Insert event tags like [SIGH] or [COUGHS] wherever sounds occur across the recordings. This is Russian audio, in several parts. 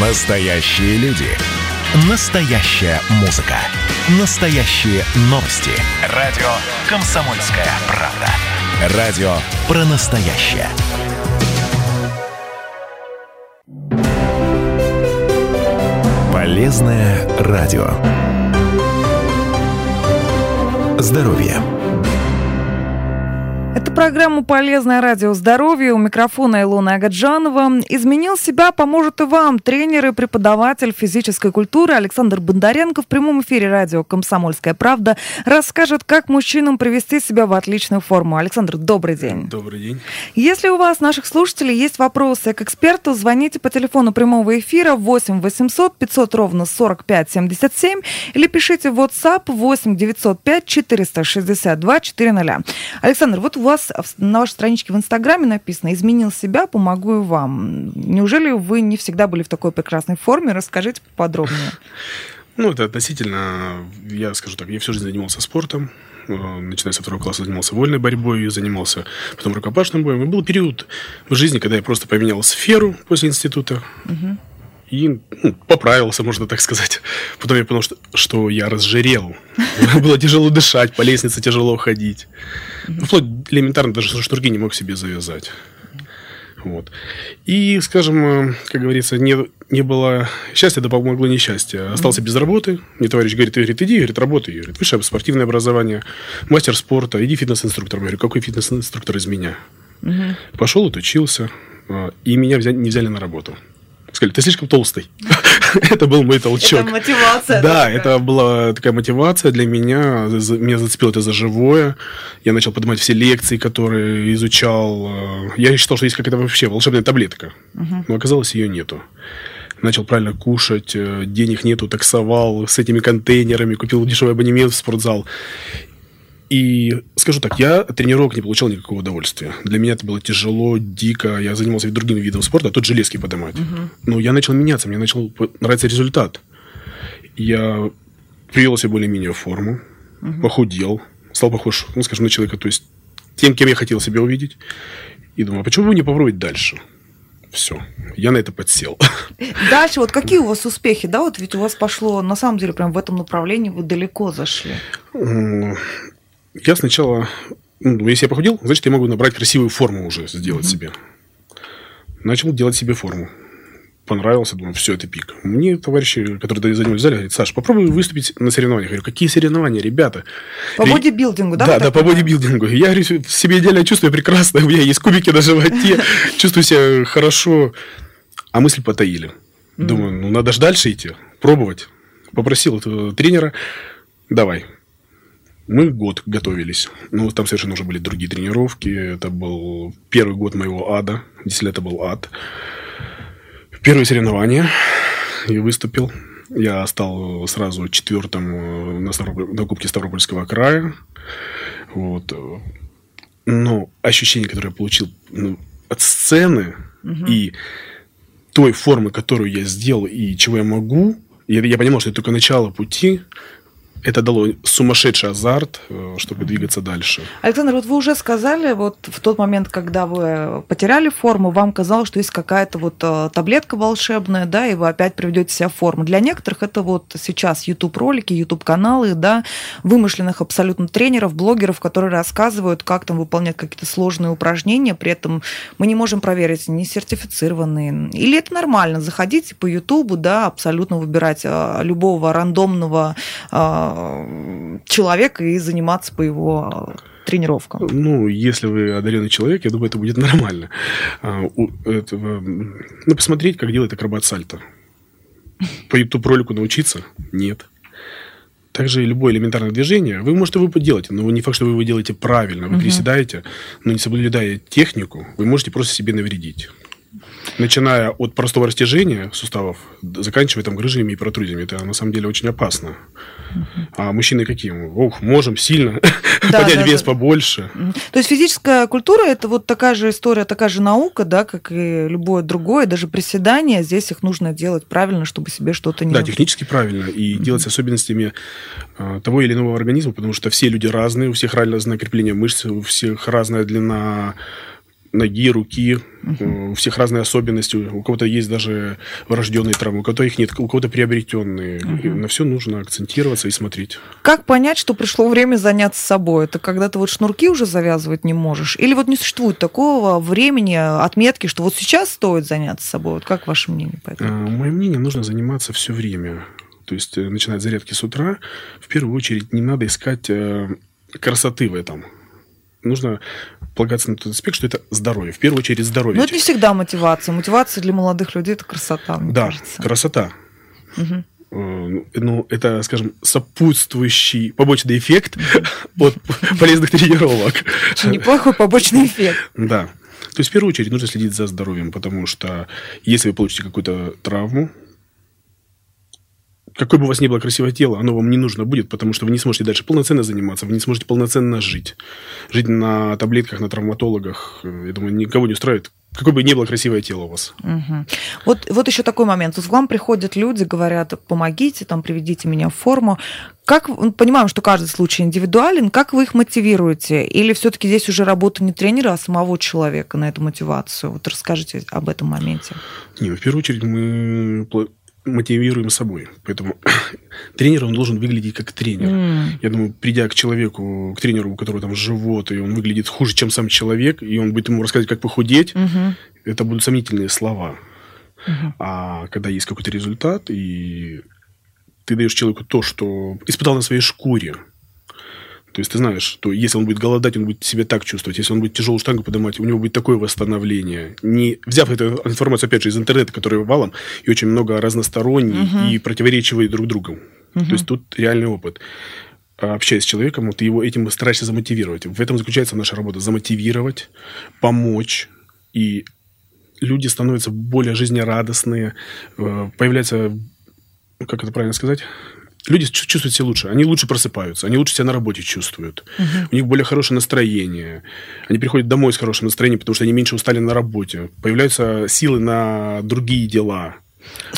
Настоящие люди. Настоящая музыка. Настоящие новости. Радио «Комсомольская правда». Радио про настоящее. Полезное радио. Здоровье. Это программа «Полезное радио здоровья». У микрофона Илона Агаджанова. «Изменил себя поможет и вам». Тренер и преподаватель физической культуры Александр Бондаренко в прямом эфире радио «Комсомольская правда» расскажет, как мужчинам привести себя в отличную форму. Александр, добрый день. Добрый день. Если у вас, наших слушателей, есть вопросы к эксперту, звоните по телефону прямого эфира 8 800 500 ровно 45 77 или пишите в WhatsApp 8 905 462 400. Александр, вот у вас на вашей страничке в Инстаграме написано «Изменил себя, помогу и вам». Неужели вы не всегда были в такой прекрасной форме? Расскажите подробнее. [LAUGHS] Ну, это относительно, я скажу так, я всю жизнь занимался спортом, э, начиная со второго класса занимался вольной борьбой, занимался потом рукопашным боем. И был период в жизни, когда я просто поменял сферу после института. Угу. И ну, поправился, можно так сказать. Потом я понял, что, что я разжирел. [LAUGHS] Было тяжело дышать, по лестнице тяжело ходить. Ну, вплоть элементарно даже шнурки не мог себе завязать. Вот. И, скажем, э, как говорится, не, не было счастья, да помогло несчастье. Остался без работы. Мне товарищ говорит, говорит, иди, говорит, работай. Говорит, высшее спортивное образование, мастер спорта, иди фитнес-инструктор. Я говорю, какой фитнес-инструктор из меня? Угу. Пошел, отучился, э, и меня взяли, не взяли на работу. Сказали, ты слишком толстый. [LAUGHS] это был мой толчок. Это мотивация. Да, это была такая мотивация для меня. Меня зацепило это за живое. Я начал поднимать все лекции, которые изучал. Я считал, что есть какая-то вообще волшебная таблетка. Но оказалось, ее нету начал правильно кушать, денег нету, таксовал с этими контейнерами, купил дешевый абонемент в спортзал. И скажу так, я от тренировок не получал никакого удовольствия. Для меня это было тяжело, дико. Я занимался другим видом спорта, а тут железки поднимать. Угу. Но я начал меняться, мне начал нравиться результат. Я привел себе более-менее форму, угу. похудел, стал похож, ну, скажем, на человека, то есть тем, кем я хотел себя увидеть. И думаю, а почему бы не попробовать дальше? Все, я на это подсел. [LAUGHS] Дальше, вот какие у вас успехи, да? Вот ведь у вас пошло, на самом деле, прям в этом направлении вы далеко зашли я сначала, ну, если я похудел, значит, я могу набрать красивую форму уже сделать mm-hmm. себе. Начал делать себе форму. Понравился, думаю, все, это пик. Мне товарищи, которые занимались в зале, говорят, Саш, попробуй выступить на соревнованиях. Я говорю, какие соревнования, ребята? По и... бодибилдингу, да? Да, да, по бодибилдингу. Я говорю, себе идеально чувствую прекрасно, у меня есть кубики на животе, [LAUGHS] чувствую себя хорошо. А мысли потаили. Думаю, ну, надо же дальше идти, пробовать. Попросил тренера, давай, мы год готовились. Ну, там совершенно уже были другие тренировки. Это был первый год моего ада. Действительно, это был ад. Первые соревнования. Я выступил. Я стал сразу четвертым э, на, Ставрополь... на Кубке Ставропольского края. Вот. Но ощущение, которое я получил ну, от сцены угу. и той формы, которую я сделал, и чего я могу, я, я понимал, что это только начало пути, это дало сумасшедший азарт, э, чтобы двигаться дальше. Александр, вот вы уже сказали, вот в тот момент, когда вы потеряли форму, вам казалось, что есть какая-то вот э, таблетка волшебная, да, и вы опять приведете себя в форму. Для некоторых это вот сейчас YouTube-ролики, YouTube-каналы, да, вымышленных абсолютно тренеров, блогеров, которые рассказывают, как там выполнять какие-то сложные упражнения, при этом мы не можем проверить, не сертифицированные. Или это нормально, заходите по YouTube, да, абсолютно выбирать э, любого рандомного человека и заниматься по его тренировкам? Ну, если вы одаренный человек, я думаю, это будет нормально. А, этого, ну, посмотреть, как делает акробат сальто. По YouTube-ролику научиться? Нет. Также любое элементарное движение вы можете вы делать, но не факт, что вы его делаете правильно. Вы угу. приседаете, но не соблюдая технику, вы можете просто себе навредить начиная от простого растяжения суставов, заканчивая там грыжами и протрузиями. Это на самом деле очень опасно. А мужчины какие? Ох, можем сильно [LAUGHS] да, поднять да, вес да. побольше. То есть физическая культура это вот такая же история, такая же наука, да, как и любое другое, даже приседания. Здесь их нужно делать правильно, чтобы себе что-то не. Да, технически правильно и делать с особенностями а, того или иного организма, потому что все люди разные, у всех разное крепление мышц, у всех разная длина ноги, руки. У всех разные особенности. У кого-то есть даже врожденные травмы, у кого-то их нет, у кого-то приобретенные. И на все нужно акцентироваться и смотреть. Как понять, что пришло время заняться собой? Это когда ты вот шнурки уже завязывать не можешь? Или вот не существует такого времени, отметки, что вот сейчас стоит заняться собой? Вот как ваше мнение по этому? А, Мое мнение, нужно заниматься все время. То есть, э, начинать зарядки с утра. В первую очередь, не надо искать э, красоты в этом. Нужно полагаться на тот аспект, что это здоровье. В первую очередь здоровье. Но это не всегда мотивация. Мотивация для молодых людей – это красота, мне да, кажется. красота. Э, Ну, это, скажем, сопутствующий побочный эффект от полезных тренировок. Очень неплохой побочный эффект. Да. То есть, в первую очередь, нужно следить за здоровьем, потому что если вы получите какую-то травму, какое бы у вас ни было красивое тело, оно вам не нужно будет, потому что вы не сможете дальше полноценно заниматься, вы не сможете полноценно жить. Жить на таблетках, на травматологах, э, я думаю, никого не устраивает. Какое бы ни было красивое тело у вас. Мгм. Вот, вот еще такой момент. Вот к вам приходят люди, говорят, помогите, там, приведите меня в форму. Как, ну, понимаем, что каждый случай индивидуален, как вы их мотивируете? Или все-таки здесь уже работа не тренера, а самого человека на эту мотивацию? Вот расскажите об этом моменте. Не, в первую очередь мы мотивируем собой. Поэтому [COUGHS] тренер, он должен выглядеть как тренер. М. Я думаю, придя к человеку, к тренеру, у которого там живот, и он выглядит хуже, чем сам человек, и он будет ему рассказывать, как похудеть, Мгм. это будут сомнительные слова. Мгм. А когда есть какой-то результат, и ты даешь человеку то, что испытал на своей шкуре, то есть ты знаешь, что если он будет голодать, он будет себя так чувствовать. Если он будет тяжелую штангу поднимать, у него будет такое восстановление. Не взяв эту информацию, опять же, из интернета, который валом, и очень много разносторонний, Мгм. и противоречивые друг другу. Мгм. То есть тут реальный опыт. А Общаясь с человеком, вот ты его этим стараешься замотивировать. В этом заключается наша работа. Замотивировать, помочь. И люди становятся более жизнерадостные. э, Появляется, как это правильно сказать, люди чу- чувствуют себя лучше. Они лучше просыпаются, они лучше себя на работе чувствуют. У них более хорошее настроение. Они приходят домой с хорошим настроением, потому что они меньше устали на работе. Появляются силы на другие дела.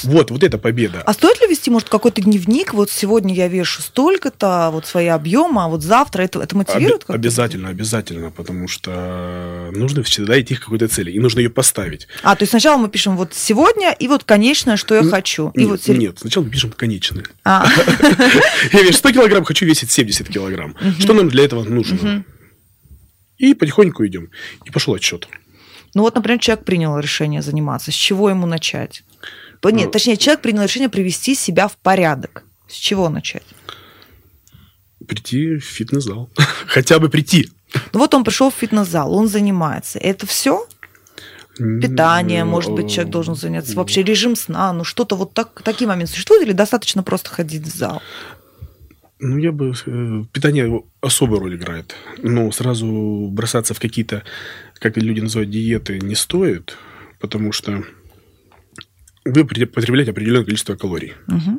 Вот, вот это победа. А стоит ли вести, может, какой-то дневник? Вот сегодня я вешу столько-то, вот свои объемы, а вот завтра это, это мотивирует? Обе- обязательно, обязательно, потому что нужно всегда идти к какой-то цели, и нужно ее поставить. А, то есть сначала мы пишем вот сегодня, и вот конечное, что я хочу. И нет, вот нет, сначала мы пишем конечное. А, [LAUGHS] Я вешу 100 килограмм, хочу весить 70 килограмм. Что нам для этого нужно? И потихоньку идем. И пошел отчет. ну вот, например, человек принял решение заниматься. С чего ему начать? По- Нет, Ну. точнее, человек принял решение привести себя в порядок. С чего начать? Прийти в фитнес-зал. [LAUGHS] Хотя бы прийти. Ну вот он пришел в фитнес-зал, он занимается. Это все? Питание, может быть, человек должен заняться. Вообще режим сна, ну что-то вот так, такие моменты существуют или достаточно просто ходить в зал? Ну, я бы... э, Питание особую роль играет. Но сразу бросаться в какие-то, как люди называют, диеты не стоит, потому что вы потребляете определенное количество калорий, Мгм.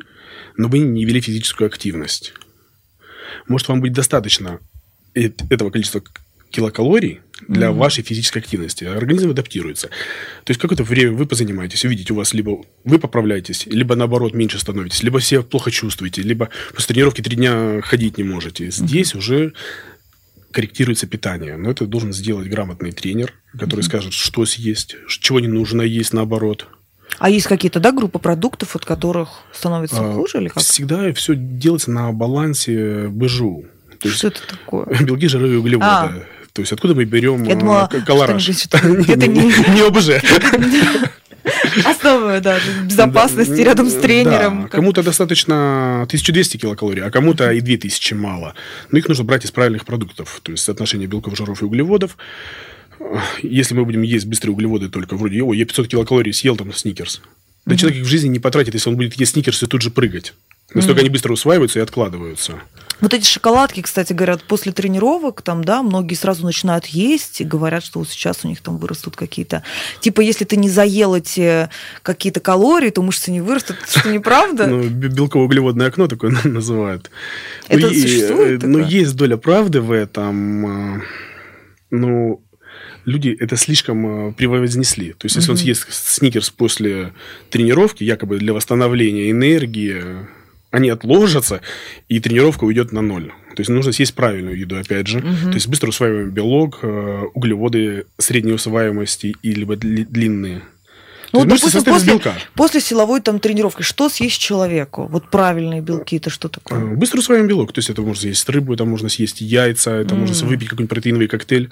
но вы не вели физическую активность. Может, вам будет достаточно э- этого количества килокалорий для Мгм. вашей физической активности. Организм адаптируется. То есть какое-то время вы позанимаетесь, увидите, у вас либо вы поправляетесь, либо наоборот меньше становитесь, либо себя плохо чувствуете, либо после тренировки три дня ходить не можете. Здесь уже корректируется питание. Но это должен сделать грамотный тренер, который скажет, что съесть, чего не нужно есть, наоборот. А есть какие-то, да, группы продуктов, от которых становится А, хуже или как? Всегда все делается на балансе БЖУ. То есть Что это такое? [LAUGHS] белки, жиры и углеводы. А. То есть откуда мы берем Я э, думала, к- колораж? [LAUGHS] это Не ОБЖ. [LAUGHS] Основа даже безопасности Да, рядом с да, тренером. Кому-то достаточно 1200 килокалорий, а кому-то и 2000 мало. Но их нужно брать из правильных продуктов. То есть соотношение белков, жиров и углеводов. Если мы будем есть быстрые углеводы только, вроде, о, я 500 килокалорий съел, там, сникерс. Да человек их в жизни не потратит, если он будет есть сникерс и тут же прыгать. Настолько они быстро усваиваются и откладываются. Вот эти шоколадки, кстати, говорят, после тренировок, там, да, многие сразу начинают есть и говорят, что вот сейчас у них там вырастут какие-то... Типа, если ты не заел эти какие-то калории, то мышцы не вырастут. Это что, неправда? [LAUGHS] Ну, бе- белково-углеводное окно такое [LAUGHS] называют. Это Ну, и, существует э, Ну, есть доля правды в этом. э, Ну, люди это слишком э, превознесли. То есть, если он Мгм. съест сникерс после тренировки, якобы для восстановления энергии, они отложатся, и тренировка уйдет на ноль. То есть нужно съесть правильную еду, опять же. Мгм. То есть быстро усваиваемый белок, э, углеводы средней усваиваемости и либо дли- длинные. Ну, мышцы допустим, после, белка. после силовой там тренировки, что съесть человеку? Вот правильные белки, это что Э, такое? Быстро усваиваемый белок. То есть это можно съесть рыбу, это можно съесть яйца, это можно М. выпить какой-нибудь протеиновый коктейль.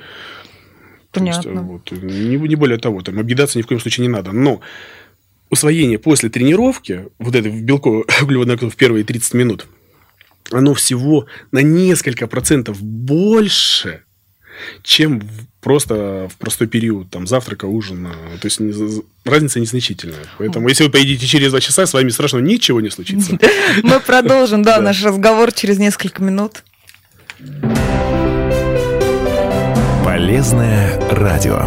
То есть, Понятно. э, вот, не, не более того, там объедаться ни в коем случае не надо. Но усвоение после тренировки, вот это белковое [LAUGHS] углеводное окно в первые 30 минут, оно всего на несколько процентов больше, чем в- просто в простой период, там, завтрака, ужина. То есть не- разница незначительная. Поэтому, если вы поедите через два часа, с вами страшного ничего не случится. [LAUGHS] Мы продолжим, [LAUGHS] да, наш разговор через несколько минут. Полезное радио.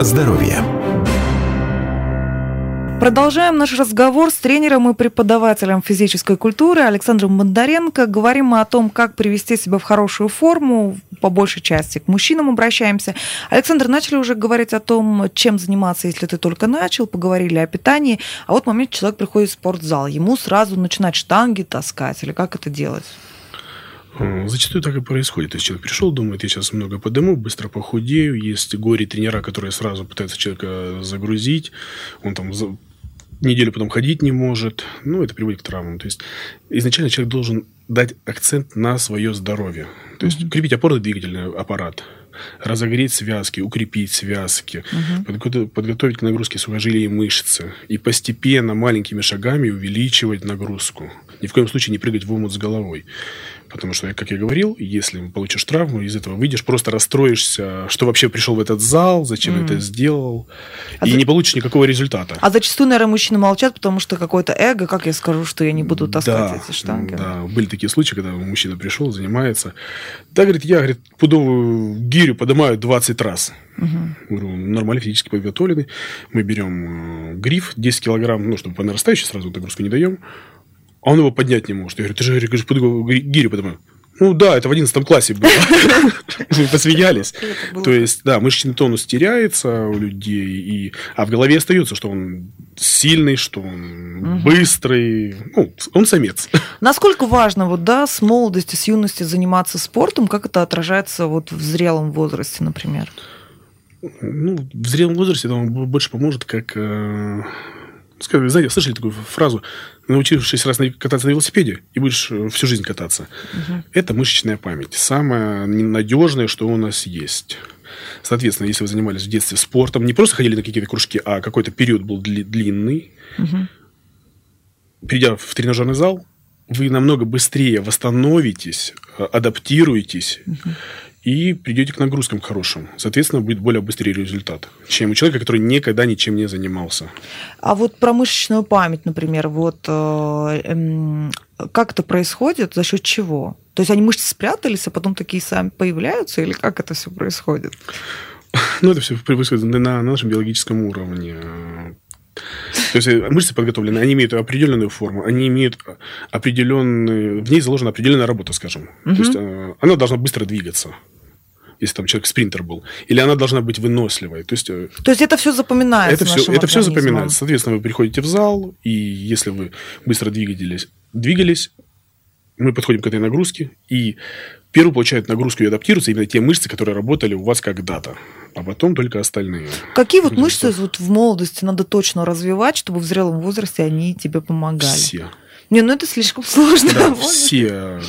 Здоровье. Продолжаем наш разговор с тренером и преподавателем физической культуры Александром Бондаренко. Говорим мы о том, как привести себя в хорошую форму, по большей части к мужчинам обращаемся. Александр, начали уже говорить о том, чем заниматься, если ты только начал, поговорили о питании. А вот в момент человек приходит в спортзал, ему сразу начинать штанги таскать или как это делать? Зачастую так и происходит. То есть человек пришел, думает, я сейчас много подыму, быстро похудею. Есть горе-тренера, которые сразу пытаются человека загрузить. Он там за- неделю потом ходить не может. Ну, это приводит к травмам. То есть изначально человек должен дать акцент на свое здоровье. То есть укрепить опорно-двигательный аппарат, разогреть связки, укрепить связки, подго- подготовить к нагрузке сухожилия и мышцы. И постепенно, маленькими шагами увеличивать нагрузку. Ни в коем случае не прыгать в омут с головой. Потому что, как я говорил, если получишь травму, из этого выйдешь, просто расстроишься, что вообще пришел в этот зал, зачем Мгм. это сделал, А и за- не получишь никакого результата. А зачастую, наверное, мужчины молчат, потому что какое-то эго, как я скажу, что я не буду таскать да, эти штанги. Да, были такие случаи, когда мужчина пришел, занимается. Да, говорит, я, говорит, пудовую гирю поднимаю 20 раз. Мгм. Говорю, нормально, физически подготовлены. Мы берем э, гриф 10 килограмм, ну, чтобы по нарастающей сразу нагрузку не даем. А он его поднять не может. Я говорю, ты же говоришь, ги- гирю поднимаю. Ну да, это в 11 классе было. [LAUGHS] Мы посмеялись. То есть, да, мышечный тонус теряется у людей, и... а в голове остается, что он сильный, что он быстрый. Ну, он самец. Насколько важно вот, да, с молодости, с юности заниматься спортом, как это отражается вот в зрелом возрасте, например? Ну, в зрелом возрасте вам больше поможет, как... Знаете, слышали такую фразу? Научившись раз кататься на велосипеде, и будешь э, всю жизнь кататься. Это мышечная память. Самое ненадежное, что у нас есть. Соответственно, если вы занимались в детстве спортом, не просто ходили на какие-то кружки, а какой-то период был дли- длинный, Мгм. придя в тренажерный зал, вы намного быстрее восстановитесь, э, адаптируетесь и придете к нагрузкам хорошим. Соответственно, будет более быстрый результат, чем у человека, который никогда ничем не занимался. А вот про мышечную память, например, вот э, эм, как это происходит, за счет чего? То есть они мышцы спрятались, а потом такие сами появляются, или как это все происходит? [LAUGHS] Ну, это все происходит на, на нашем биологическом уровне. То есть э, мышцы подготовлены, они имеют определенную форму, они имеют определенную... В ней заложена определенная работа, скажем. Мгм. То есть э, она должна быстро двигаться, если там человек спринтер был. Или она должна быть выносливой. То есть э, То есть это все запоминается. это все, это все запоминается. Соответственно, вы приходите в зал, и если вы быстро двигались, двигались, мы подходим к этой нагрузке, и первый получает нагрузку и адаптируются именно те мышцы, которые работали у вас когда-то, а потом только остальные. Какие вот мышцы вот в молодости надо точно развивать, чтобы в зрелом возрасте они тебе помогали? Все. Не, ну это слишком сложно. Да, [LAUGHS] все.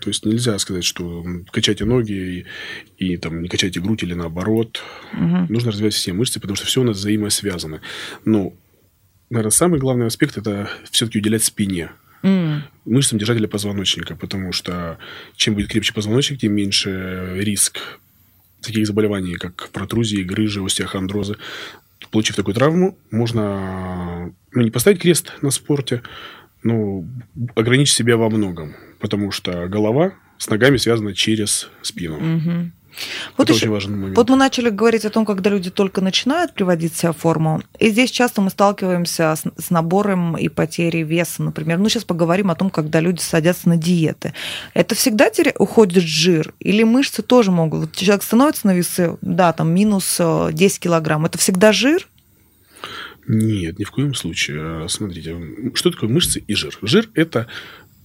То есть нельзя сказать, что качайте ноги и, и там не качайте грудь или наоборот. Мгм. Нужно развивать все мышцы, потому что все у нас взаимосвязано. Но, наверное, самый главный аспект это все-таки уделять спине. М. мышцам держателя позвоночника, потому что чем будет крепче позвоночник, тем меньше риск таких заболеваний, как протрузии, грыжи, остеохондрозы. Получив такую травму, можно ну, не поставить крест на спорте, но ограничить себя во многом, потому что голова с ногами связана через спину. Мгм. Вот Это еще- очень важный момент. Вот мы начали говорить о том, когда люди только начинают приводить себя в форму. И здесь часто мы сталкиваемся с, с набором и потерей веса, например. Ну, сейчас поговорим о том, когда люди садятся на диеты. Это всегда теря- уходит жир? Или мышцы тоже могут? Вот человек становится на весы, да, там минус э, 10 килограмм. Это всегда жир? Нет, ни в коем случае. А, Смотрите, что такое мышцы и жир? Жир – это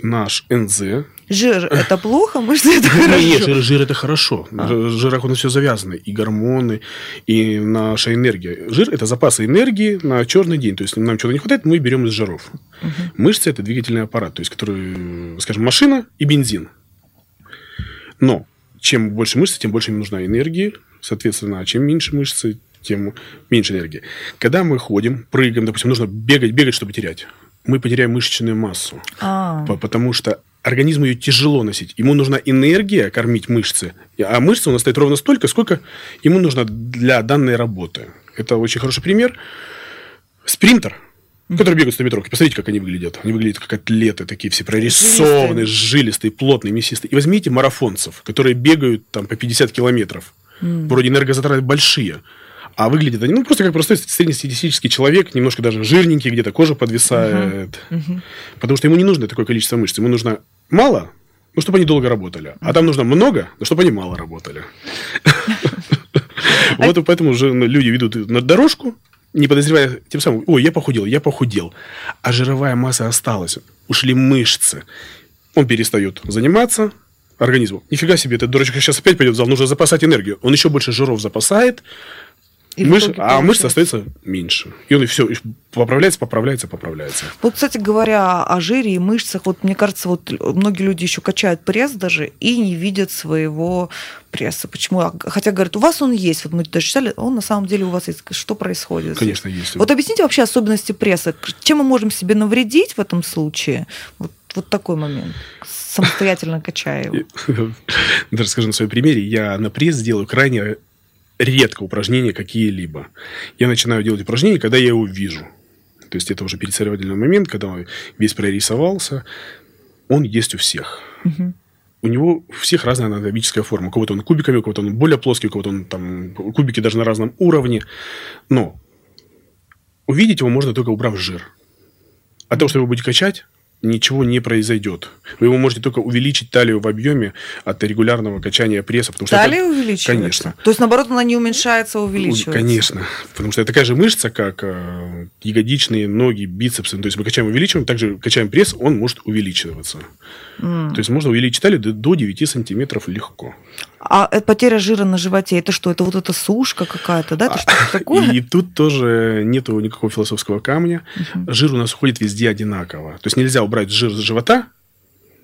наш НЗ. Жир – это плохо, мышцы – это [LAUGHS] Нет, хорошо. жир, жир это хорошо. А. В жирах у нас все завязано. И гормоны, и наша энергия. Жир – это запасы энергии на черный день. То есть, нам чего-то не хватает, мы берем из жиров. Мышцы – это двигательный аппарат. То есть, который, скажем, машина и бензин. Но чем больше мышцы, тем больше им нужна энергии. Соответственно, а чем меньше мышцы, тем меньше энергии. Когда мы ходим, прыгаем, допустим, нужно бегать, бегать, чтобы терять. Мы потеряем мышечную массу. А, По- Потому что организму ее тяжело носить. Ему нужна энергия кормить мышцы. А мышцы у нас стоит ровно столько, сколько ему нужно для данной работы. Это очень хороший пример. Спринтер, который бегает 100 метров. Посмотрите, как они выглядят. Они выглядят как атлеты, такие все прорисованные, жилистые, плотные, мясистые. И возьмите марафонцев, которые бегают там по 50 километров. Вроде энергозатраты большие. А выглядят они, ну, просто как простой среднестатистический человек, немножко даже жирненький, где-то кожа подвисает. Потому что ему не нужно такое количество мышц. Ему нужно мало, ну, чтобы они долго работали. А там нужно много, но чтобы они мало работали. [LAUGHS] Вот поэтому же ну, люди ведут на дорожку, не подозревая тем самым, ой, я похудел, я похудел. А жировая масса осталась, ушли мышцы. Он перестает заниматься организму. Нифига себе, этот дурачок сейчас опять пойдет в зал, нужно запасать энергию. Он еще больше жиров запасает, И в мыш- итоге а мышц остается меньше. И он и все, поправляется, поправляется, поправляется. Вот, кстати говоря, о жире и мышцах, вот мне кажется, вот многие люди еще качают пресс даже и не видят своего пресса. Почему? А, Хотя говорят, у вас он есть, вот мы даже читали, он на самом деле у вас есть. Что происходит? Конечно, есть. Вот объясните вообще особенности пресса. Чем мы можем себе навредить в этом случае? Вот, вот такой момент. Самостоятельно качая его. [LAUGHS] Даже скажу на своем примере, я на пресс делаю крайне редко упражнения какие-либо. Я начинаю делать упражнения, когда я его вижу. То есть это уже пересоревновательный момент, когда он весь прорисовался. Он есть у всех. Мгм. У него у всех разная анатомическая форма. У кого-то он кубиками, у кого-то он более плоский, у кого-то он там кубики даже на разном уровне. Но увидеть его можно только убрав жир. От того, что вы будете качать, ничего не произойдет. Вы его можете только увеличить талию в объеме от регулярного качания пресса. Потому что это- Талия увеличивается? Конечно. То есть, наоборот, она не уменьшается, а увеличивается? Конечно. Потому что это такая же мышца, как э, ягодичные, ноги, бицепсы. То есть мы качаем, увеличиваем, также качаем пресс, он может увеличиваться. М. То есть можно увеличить талию до 9 сантиметров легко. А э, потеря жира на животе, это что? Это вот эта сушка какая-то, да? Это что-то такое? И тут тоже нету никакого философского камня. Жир у нас уходит везде одинаково. То есть нельзя убрать жир с живота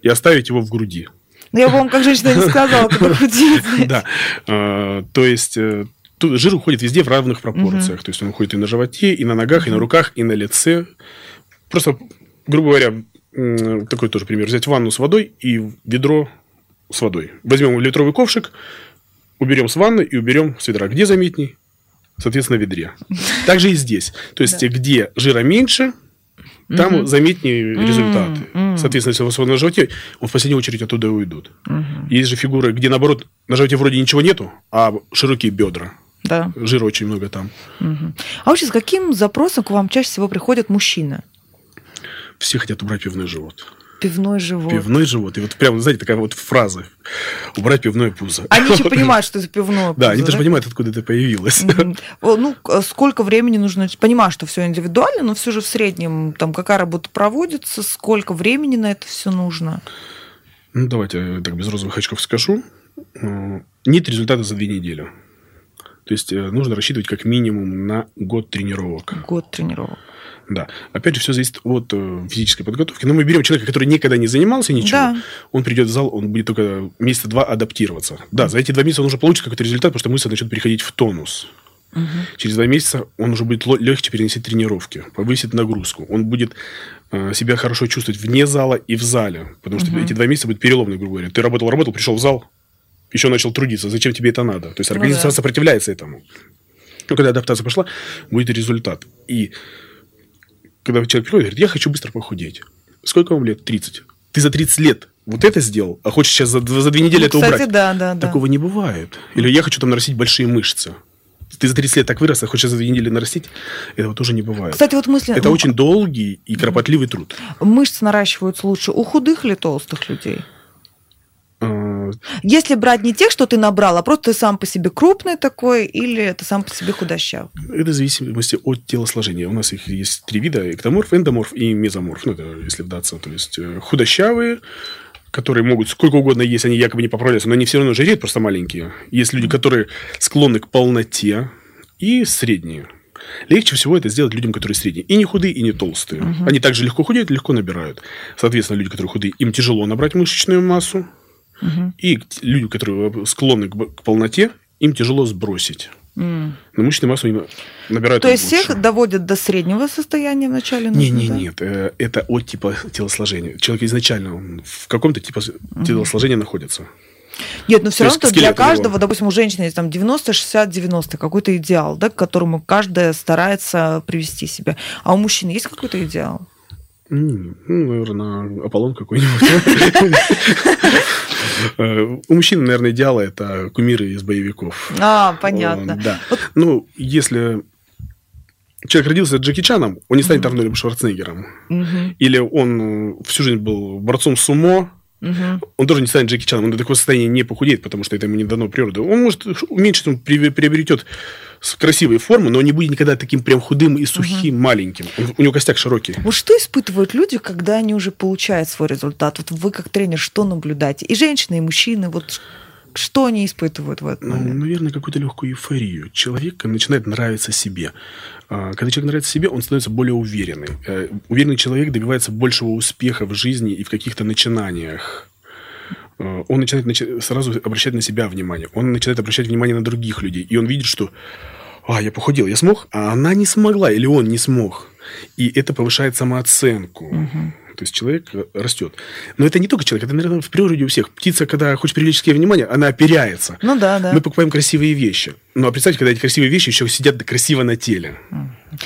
и оставить его в груди. Ну, я бы вам как женщина не сказала, как похудеть. [LAUGHS] Да. А, То есть э, тут жир уходит везде в равных пропорциях. То есть он уходит и на животе, и на ногах, и на руках, и на лице. Просто, грубо говоря, такой тоже пример. Взять ванну с водой и ведро с водой. Возьмем литровый ковшик, уберем с ванны и уберем с ведра. Где заметней? Соответственно, в ведре. [LAUGHS] Так же и здесь. То есть, где жира меньше, там заметнее результаты. м. Соответственно, если у вас на животе, он в последнюю очередь оттуда уйдут. Мгм. Есть же фигуры, где, наоборот, на животе вроде ничего нету, а широкие бедра. Да. Жира очень много там. Мгм. А вообще, с каким запросом к вам чаще всего приходят мужчины? Все хотят убрать пивной живот. Пивной живот. Пивной живот. И вот прям, знаете, такая вот фраза. Убрать пивное пузо. Они еще [LAUGHS] понимают, что это пивное Да, они пузо, даже понимают, откуда это появилось. Ну, к- сколько времени нужно... Понимаю, что все индивидуально, но все же в среднем, там, какая работа проводится, сколько времени на это все нужно? Ну, давайте так без розовых очков скажу. Э, Нет результата за две недели. То есть э, нужно рассчитывать как минимум на год тренировок. Год тренировок. Да. Опять же, все зависит от э, физической подготовки. Но мы берем человека, который никогда не занимался ничего. Да. Он придет в зал, он будет только месяца два адаптироваться. Да, за эти два месяца он уже получит какой-то результат, потому что мышцы начнут переходить в тонус. Через два месяца он уже будет легче переносить тренировки, повысит нагрузку. Он будет э, себя хорошо чувствовать вне зала и в зале. Потому что эти два месяца будут переломные, грубо говоря. Ты работал, работал, пришел в зал, еще начал трудиться. Зачем тебе это надо? То есть Ну организм да. сопротивляется этому. Но когда адаптация пошла, будет результат. И когда человек приходит, говорит, я хочу быстро похудеть. Сколько вам лет? 30. Ты за 30 лет вот это сделал, а хочешь сейчас за, за две недели Ну, это кстати, убрать. да, да, да. Такого не бывает. Или я хочу там нарастить большие мышцы. Ты за 30 лет так вырос, а хочешь за две недели нарастить? Этого тоже не бывает. Кстати, вот мысли... это ну, очень долгий и кропотливый труд. Мышцы наращиваются лучше у худых или толстых людей? Если брать не тех, что ты набрал, а просто ты сам по себе крупный такой, или ты сам по себе худощав? Это в зависимости от телосложения. У нас их есть три вида: эктоморф, эндоморф и мезоморф. Ну, это если вдаться. То есть э, худощавые, которые могут сколько угодно есть, они якобы не поправляются, но они все равно жиреют, просто маленькие. Есть люди, которые склонны к полноте, и средние. Легче всего это сделать людям, которые средние. И не худые, и не толстые. Угу. Они также легко худеют, легко набирают. Соответственно, люди, которые худые, им тяжело набрать мышечную массу. Угу. И люди, которые склонны к полноте, им тяжело сбросить. Mm. Но мышечную массу они набирают То есть лучше. всех доводят до среднего состояния вначале? Не, не, да? нет. Э, это от типа телосложения. Человек изначально в каком-то типа mm. телосложения находится. Нет, но все равно для каждого, его. допустим, у женщины есть там 90, 60, 90, какой-то идеал, да, к которому каждая старается привести себя. А у мужчин есть какой-то идеал? Ну, наверное, Аполлон какой-нибудь. Э, у мужчин, наверное, идеалы – это кумиры из боевиков. А, понятно. Да. Ну, если человек родился Джеки Чаном, он не станет Арнольдом Шварценеггером. Или он всю жизнь был борцом сумо, Угу. Он тоже не станет Джеки Чаном, он до такого состояния не похудеет, потому что это ему не дано природой. Он может уменьшить, он приобретет красивые формы, но он не будет никогда таким прям худым и сухим, угу. маленьким. Он, у него костяк широкий. Вот что испытывают люди, когда они уже получают свой результат? Вот вы как тренер что наблюдаете? И женщины, и мужчины, вот что они испытывают в этом? Ну, наверное, какую-то легкую эйфорию. Человек начинает нравиться себе. А, когда человек нравится себе, он становится более уверенный. Э, уверенный человек добивается большего успеха в жизни и в каких-то начинаниях. Э, он начинает сразу обращать на себя внимание. Он начинает обращать внимание на других людей. И он видит, что а, я похудел, я смог, а она не смогла, или он не смог. И это повышает самооценку. Угу. То есть человек э, растет. Но это не только человек, это, наверное, в природе у всех. Птица, когда хочет привлечь к себе внимание, она оперяется. Ну да, да. Мы покупаем красивые вещи. Ну, а представьте, когда эти красивые вещи еще сидят красиво на теле.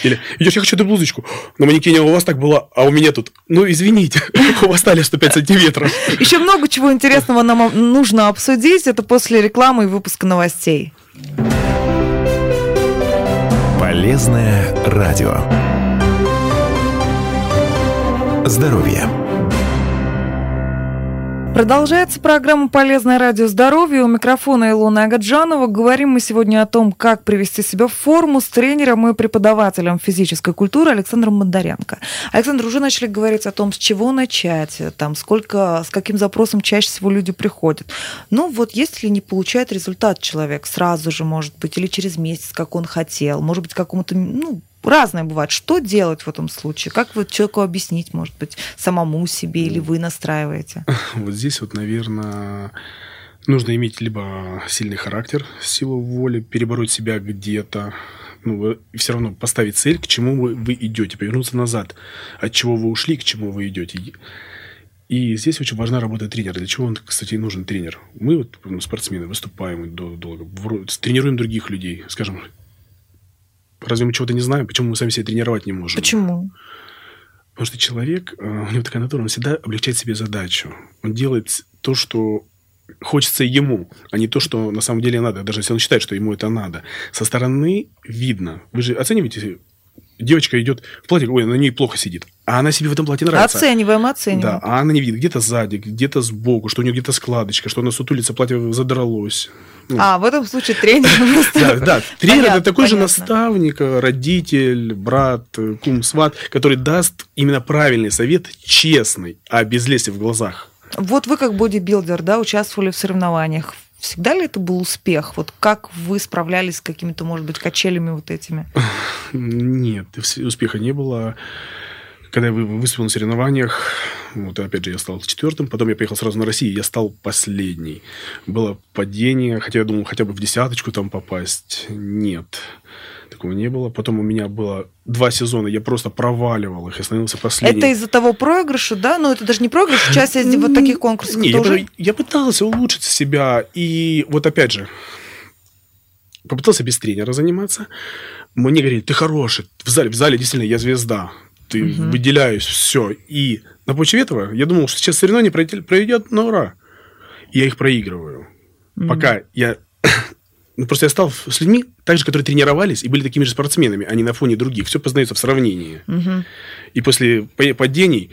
Или идешь, я хочу эту блузочку. На манекене у вас так было, а у меня тут. Ну, извините, [LAUGHS] у вас стали 105 сантиметров. Еще много чего интересного нам нужно обсудить. Это после рекламы и выпуска новостей. Полезное радио. Здоровье. Продолжается программа «Полезное радио здоровья». У микрофона Илона Агаджанова. Говорим мы сегодня о том, как привести себя в форму с тренером и преподавателем физической культуры Александром Мандаренко. Александр, уже начали говорить о том, с чего начать, там, сколько, с каким запросом чаще всего люди приходят. Ну вот если не получает результат человек сразу же, может быть, или через месяц, как он хотел, может быть, какому-то ну, разное бывает. Что делать в этом случае? Как вы человеку объяснить, может быть, самому себе или вы настраиваете? [LAUGHS] Вот здесь вот, наверное, нужно иметь либо сильный характер, силу воли, перебороть себя где-то, ну, все равно поставить цель, к чему вы, вы идете, повернуться назад, от чего вы ушли, к чему вы идете. И здесь очень важна работа тренера. Для чего он, кстати, нужен тренер? Мы вот ну, спортсмены выступаем долго, тренируем других людей, скажем, Разве мы чего-то не знаем? Почему мы сами себя тренировать не можем? Почему? Потому что человек, э, у него такая натура, он всегда облегчает себе задачу. Он делает то, что хочется ему, а не то, что на самом деле надо, даже если он считает, что ему это надо. Со стороны видно. Вы же оцениваете, девочка идет в платье, ой, на ней плохо сидит, а она себе в этом платье нравится. Оцениваем, оцениваем. Да, а она не видит где-то сзади, где-то сбоку, что у нее где-то складочка, что она сутулится, платье задралось. Ну. А, в этом случае тренер. [LAUGHS] Да, да. Тренер это такой же наставник, родитель, брат, кум, сват, который даст именно правильный совет, честный, а без лести в глазах. Вот вы как бодибилдер, да, участвовали в соревнованиях. Всегда ли это был успех? Вот как вы справлялись с какими-то, может быть, качелями вот этими? [LAUGHS] Нет, успеха не было когда я выступил на соревнованиях, вот опять же я стал четвертым, потом я поехал сразу на Россию, я стал последний. Было падение, хотя я думал хотя бы в десяточку там попасть. Нет, такого не было. Потом у меня было два сезона, я просто проваливал их и становился последним. Это из-за того проигрыша, да? Ну, это даже не проигрыш, [GASPS] часть из вот таких конкурсов. Не, я, уже... я пытался улучшить себя, и вот опять же, попытался без тренера заниматься. Мне говорили, ты хороший, в зале, в зале действительно я звезда ты угу. выделяюсь, все. И на почве этого я думал, что сейчас соревнование проведет на ура. И я их проигрываю. Угу. Пока я... [COUGHS] Ну, просто я стал с людьми, так же, которые тренировались и были такими же спортсменами, а не на фоне других. Все познается в сравнении. Угу. И после падений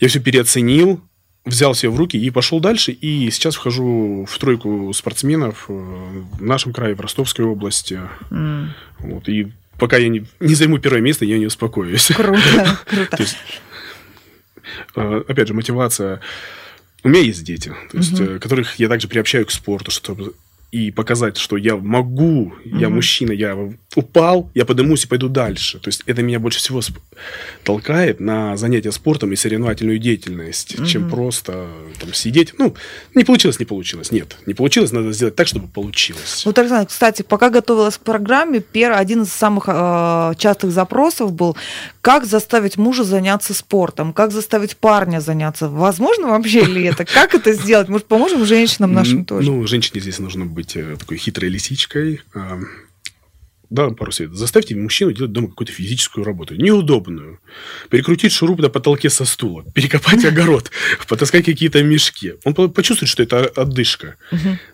я все переоценил, взял себя в руки и пошел дальше. И сейчас вхожу в тройку спортсменов э, в нашем крае, в Ростовской области. М, Вот, и пока я не, не займу первое место, я не успокоюсь. Круто, [LAUGHS] круто. То есть, э, опять же, мотивация. У меня есть дети, то есть, э, которых я также приобщаю к спорту, чтобы и показать, что я могу, я Мгм. мужчина, я упал, я поднимусь и пойду дальше. То есть это меня больше всего толкает на занятия спортом и соревновательную деятельность, чем Мгм. просто там сидеть. Ну, не получилось, не получилось. Нет, не получилось, надо сделать так, чтобы получилось. Вот, Александр, кстати, пока готовилась к программе, первый, один из самых э, частых запросов был, как заставить мужа заняться спортом, как заставить парня заняться. Возможно вообще ли это? Как это сделать? Может, поможем женщинам нашим тоже? Ну, женщине здесь нужно быть э, такой хитрой лисичкой. Да, пару советов. Заставьте мужчину делать дома какую-то физическую работу. Неудобную. Перекрутить шуруп на потолке со стула. [LAUGHS] Перекопать огород. Потаскать какие-то мешки. Он по- почувствует, что это отдышка.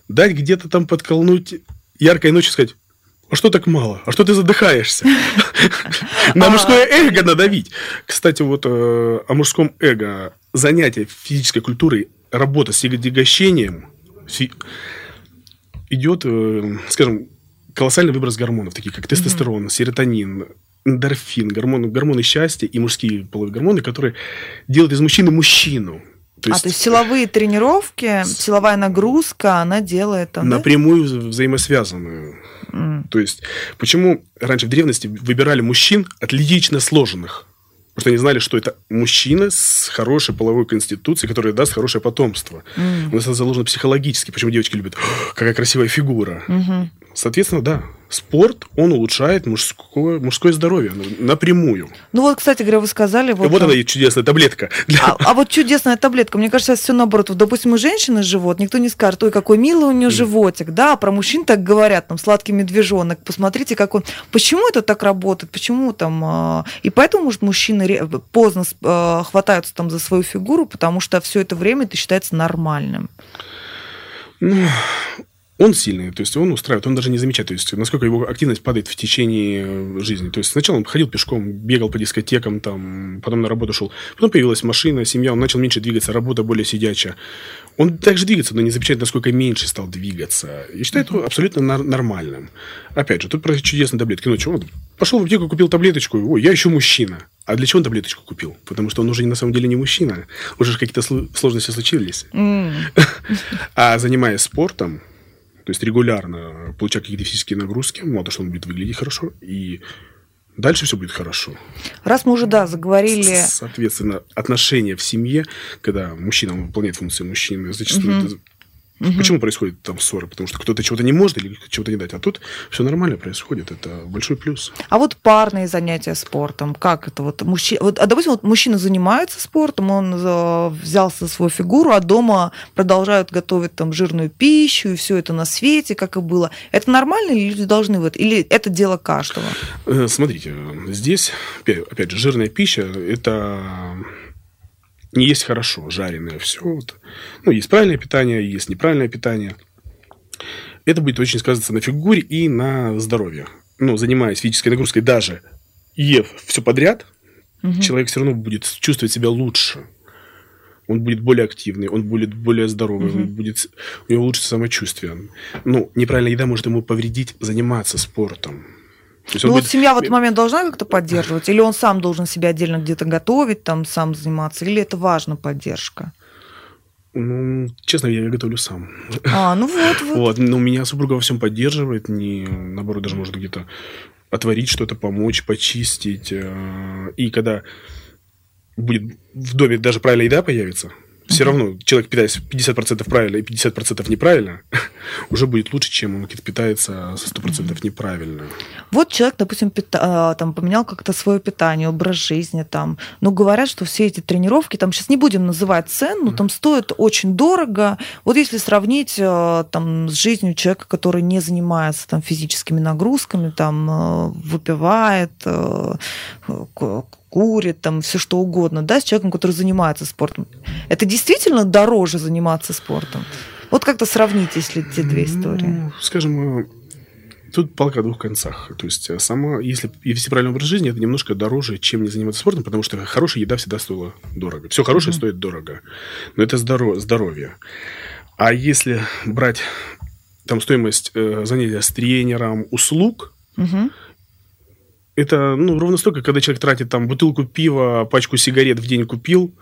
Дать где-то там подколнуть яркой ночью сказать, а что так мало? А что ты задыхаешься? [LAUGHS] На А. мужское эго надавить. Кстати, вот э, о мужском эго. Занятие физической культурой, работа с отягощением фи- идет, э, скажем, колоссальный выброс гормонов, такие как тестостерон, серотонин, эндорфин, гормоны, гормоны счастья и мужские половые гормоны, которые делают из мужчины мужчину. То а, то есть силовые тренировки, [LAUGHS] силовая нагрузка, она делает там, да? напрямую вза- взаимосвязанную. М. То есть, почему раньше в древности выбирали мужчин атлетично сложенных? Потому что они знали, что это мужчина с хорошей половой конституцией, который даст хорошее потомство. М. У нас это заложено психологически. Почему девочки любят «О, [GASPS] какая красивая фигура. Мгм. Соответственно, да, спорт, он улучшает мужское, мужское здоровье ну, напрямую. Ну вот, кстати говоря, вы сказали... Вот, Вот, она и чудесная таблетка. А, а вот чудесная таблетка. Мне кажется, все наоборот. Вот, допустим, у женщины живот, никто не скажет, ой, какой милый у нее животик. Да, а про мужчин так говорят, там, сладкий медвежонок. Посмотрите, как он... Почему это так работает? Почему там... а, И поэтому, может, мужчины поздно а, хватаются там за свою фигуру, потому что все это время это считается нормальным. Ну, он сильный, то есть он устраивает, он даже не замечает, то есть насколько его активность падает в течение э, жизни. То есть сначала он ходил пешком, бегал по дискотекам, там, потом на работу шел. Потом появилась машина, семья, он начал меньше двигаться, работа более сидячая. Он также двигается, но не замечает, насколько меньше стал двигаться. И считает это абсолютно нормальным. Опять же, тут про чудесные таблетки. Ну, он пошел в аптеку, купил таблеточку, ой, я еще мужчина. А для чего он таблеточку купил? Потому что он уже на самом деле не мужчина. Уже же какие-то сло- сложности случились. М. [LAUGHS] А занимаясь спортом, то есть регулярно получая какие-то физические нагрузки, мало того, что он будет выглядеть хорошо, и дальше все будет хорошо. Раз мы уже, да, заговорили... Соответственно, отношения в семье, когда мужчина выполняет функции мужчины, зачастую Мгм. это- Почему происходят там ссоры? Потому что кто-то чего-то не может или чего-то не дать. А тут все нормально происходит. Это большой плюс. А вот парные занятия спортом, как это вот мужчина, вот, а допустим, вот мужчина занимается спортом, он э, взялся за свою фигуру, а дома продолжают готовить там жирную пищу и все это на свете, как и было. Это нормально или люди должны вот, или это дело каждого? Э, Смотрите, здесь, опять же, жирная пища – это не есть хорошо, жареное все. Ну, есть правильное питание, есть неправильное питание. Это будет очень сказываться на фигуре и на здоровье. Ну, занимаясь физической нагрузкой, даже ев все подряд, Мгм. человек все равно будет чувствовать себя лучше. Он будет более активный, он будет более здоровый, он Мгм. будет, у него лучше самочувствие. Ну, неправильная еда может ему повредить заниматься спортом. Есть Ну вот будет- семья в этот момент должна как-то поддерживать, или он сам должен себя отдельно где-то готовить, там сам заниматься, или это важна поддержка? Ну, честно, я готовлю сам. А, ну вот, [LAUGHS] вот. Вот, но меня супруга во всем поддерживает, не, наоборот, даже может где-то отварить что-то, помочь, почистить. э, И когда будет в доме даже правильная еда появится, все равно человек питается 50% правильно и 50% неправильно, [LAUGHS] уже будет лучше, чем он питается 100% неправильно. Вот человек, допустим, пита- там, поменял как-то свое питание, образ жизни. Там. Ну, говорят, что все эти тренировки, там сейчас не будем называть цен, но там стоят очень дорого. Вот если сравнить а, там, с жизнью человека, который не занимается там, физическими нагрузками, там, а, выпивает, а, курит, там, все что угодно, да, с человеком, который занимается спортом. Это действительно дороже заниматься спортом? Вот как-то сравнить, если те две истории. Ну, скажем, э, Тут палка о двух концах. То есть, э, сама, если вести правильный образ жизни, это немножко дороже, чем не заниматься спортом, потому что хорошая еда всегда стоила дорого. Все хорошее mm-hmm. стоит дорого. Но это здоров- здоровье. А если брать там стоимость э, занятия с тренером, услуг, mm-hmm. Это ну, ровно столько, когда человек тратит там бутылку пива, пачку сигарет в день купил.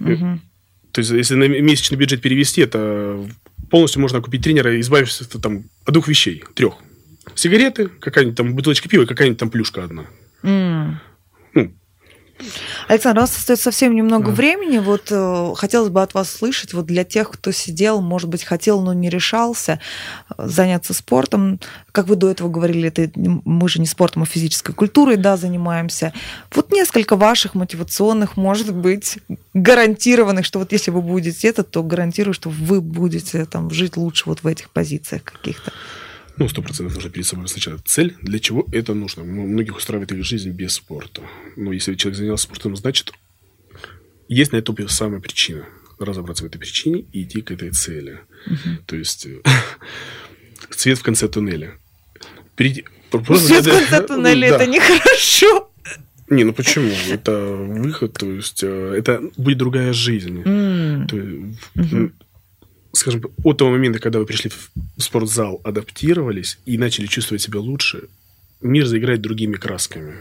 Mm-hmm. То есть, если на месячный бюджет перевести, это полностью можно купить тренера и избавиться там, от двух вещей, трех. Сигареты, какая-нибудь там бутылочка пива и какая-нибудь там плюшка одна. Mm. Александр, у нас остается совсем немного а. времени. Вот э, хотелось бы от вас слышать, вот для тех, кто сидел, может быть, хотел, но не решался э, заняться спортом. Как вы до этого говорили, это мы же не спортом, а физической культурой, да, занимаемся. Вот несколько ваших мотивационных, может быть, гарантированных, что вот если вы будете это, то гарантирую, что вы будете там жить лучше вот в этих позициях каких-то ну, сто процентов нужно перед собой сначала цель, для чего это нужно. Многих устраивает их жизнь без спорта. Но если человек занялся спортом, значит, есть на это самая причина. Разобраться в этой причине и идти к этой цели. Угу. То есть, [LAUGHS] свет в конце туннеля. Перейти... Свет в конце туннеля, это нехорошо. Не, ну почему? Это выход, то есть э, это будет другая жизнь. Mm. То, mm-hmm скажем, от того момента, когда вы пришли в спортзал, адаптировались и начали чувствовать себя лучше, мир заиграет другими красками.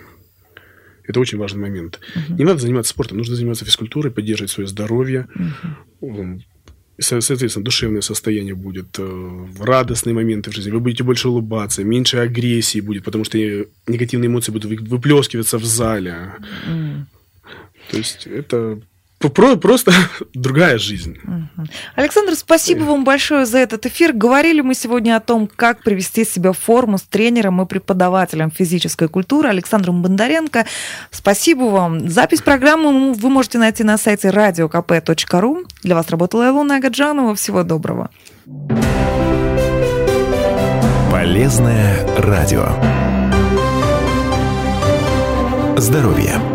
Это очень важный момент. Uh-huh. Не надо заниматься спортом, нужно заниматься физкультурой, поддерживать свое здоровье. Uh-huh. Соответственно, душевное состояние будет, э, радостные моменты в жизни. Вы будете больше улыбаться, меньше агрессии будет, потому что негативные эмоции будут выплескиваться в зале. Mm. То есть это Просто [LAUGHS] другая жизнь. Александр, спасибо вам большое за этот эфир. Говорили мы сегодня о том, как привести себя в форму с тренером и преподавателем физической культуры Александром Бондаренко. Спасибо вам. Запись программы вы можете найти на сайте radiokp.ru. Для вас работала Илона Агаджанова. Всего доброго. Полезное радио. Здоровье.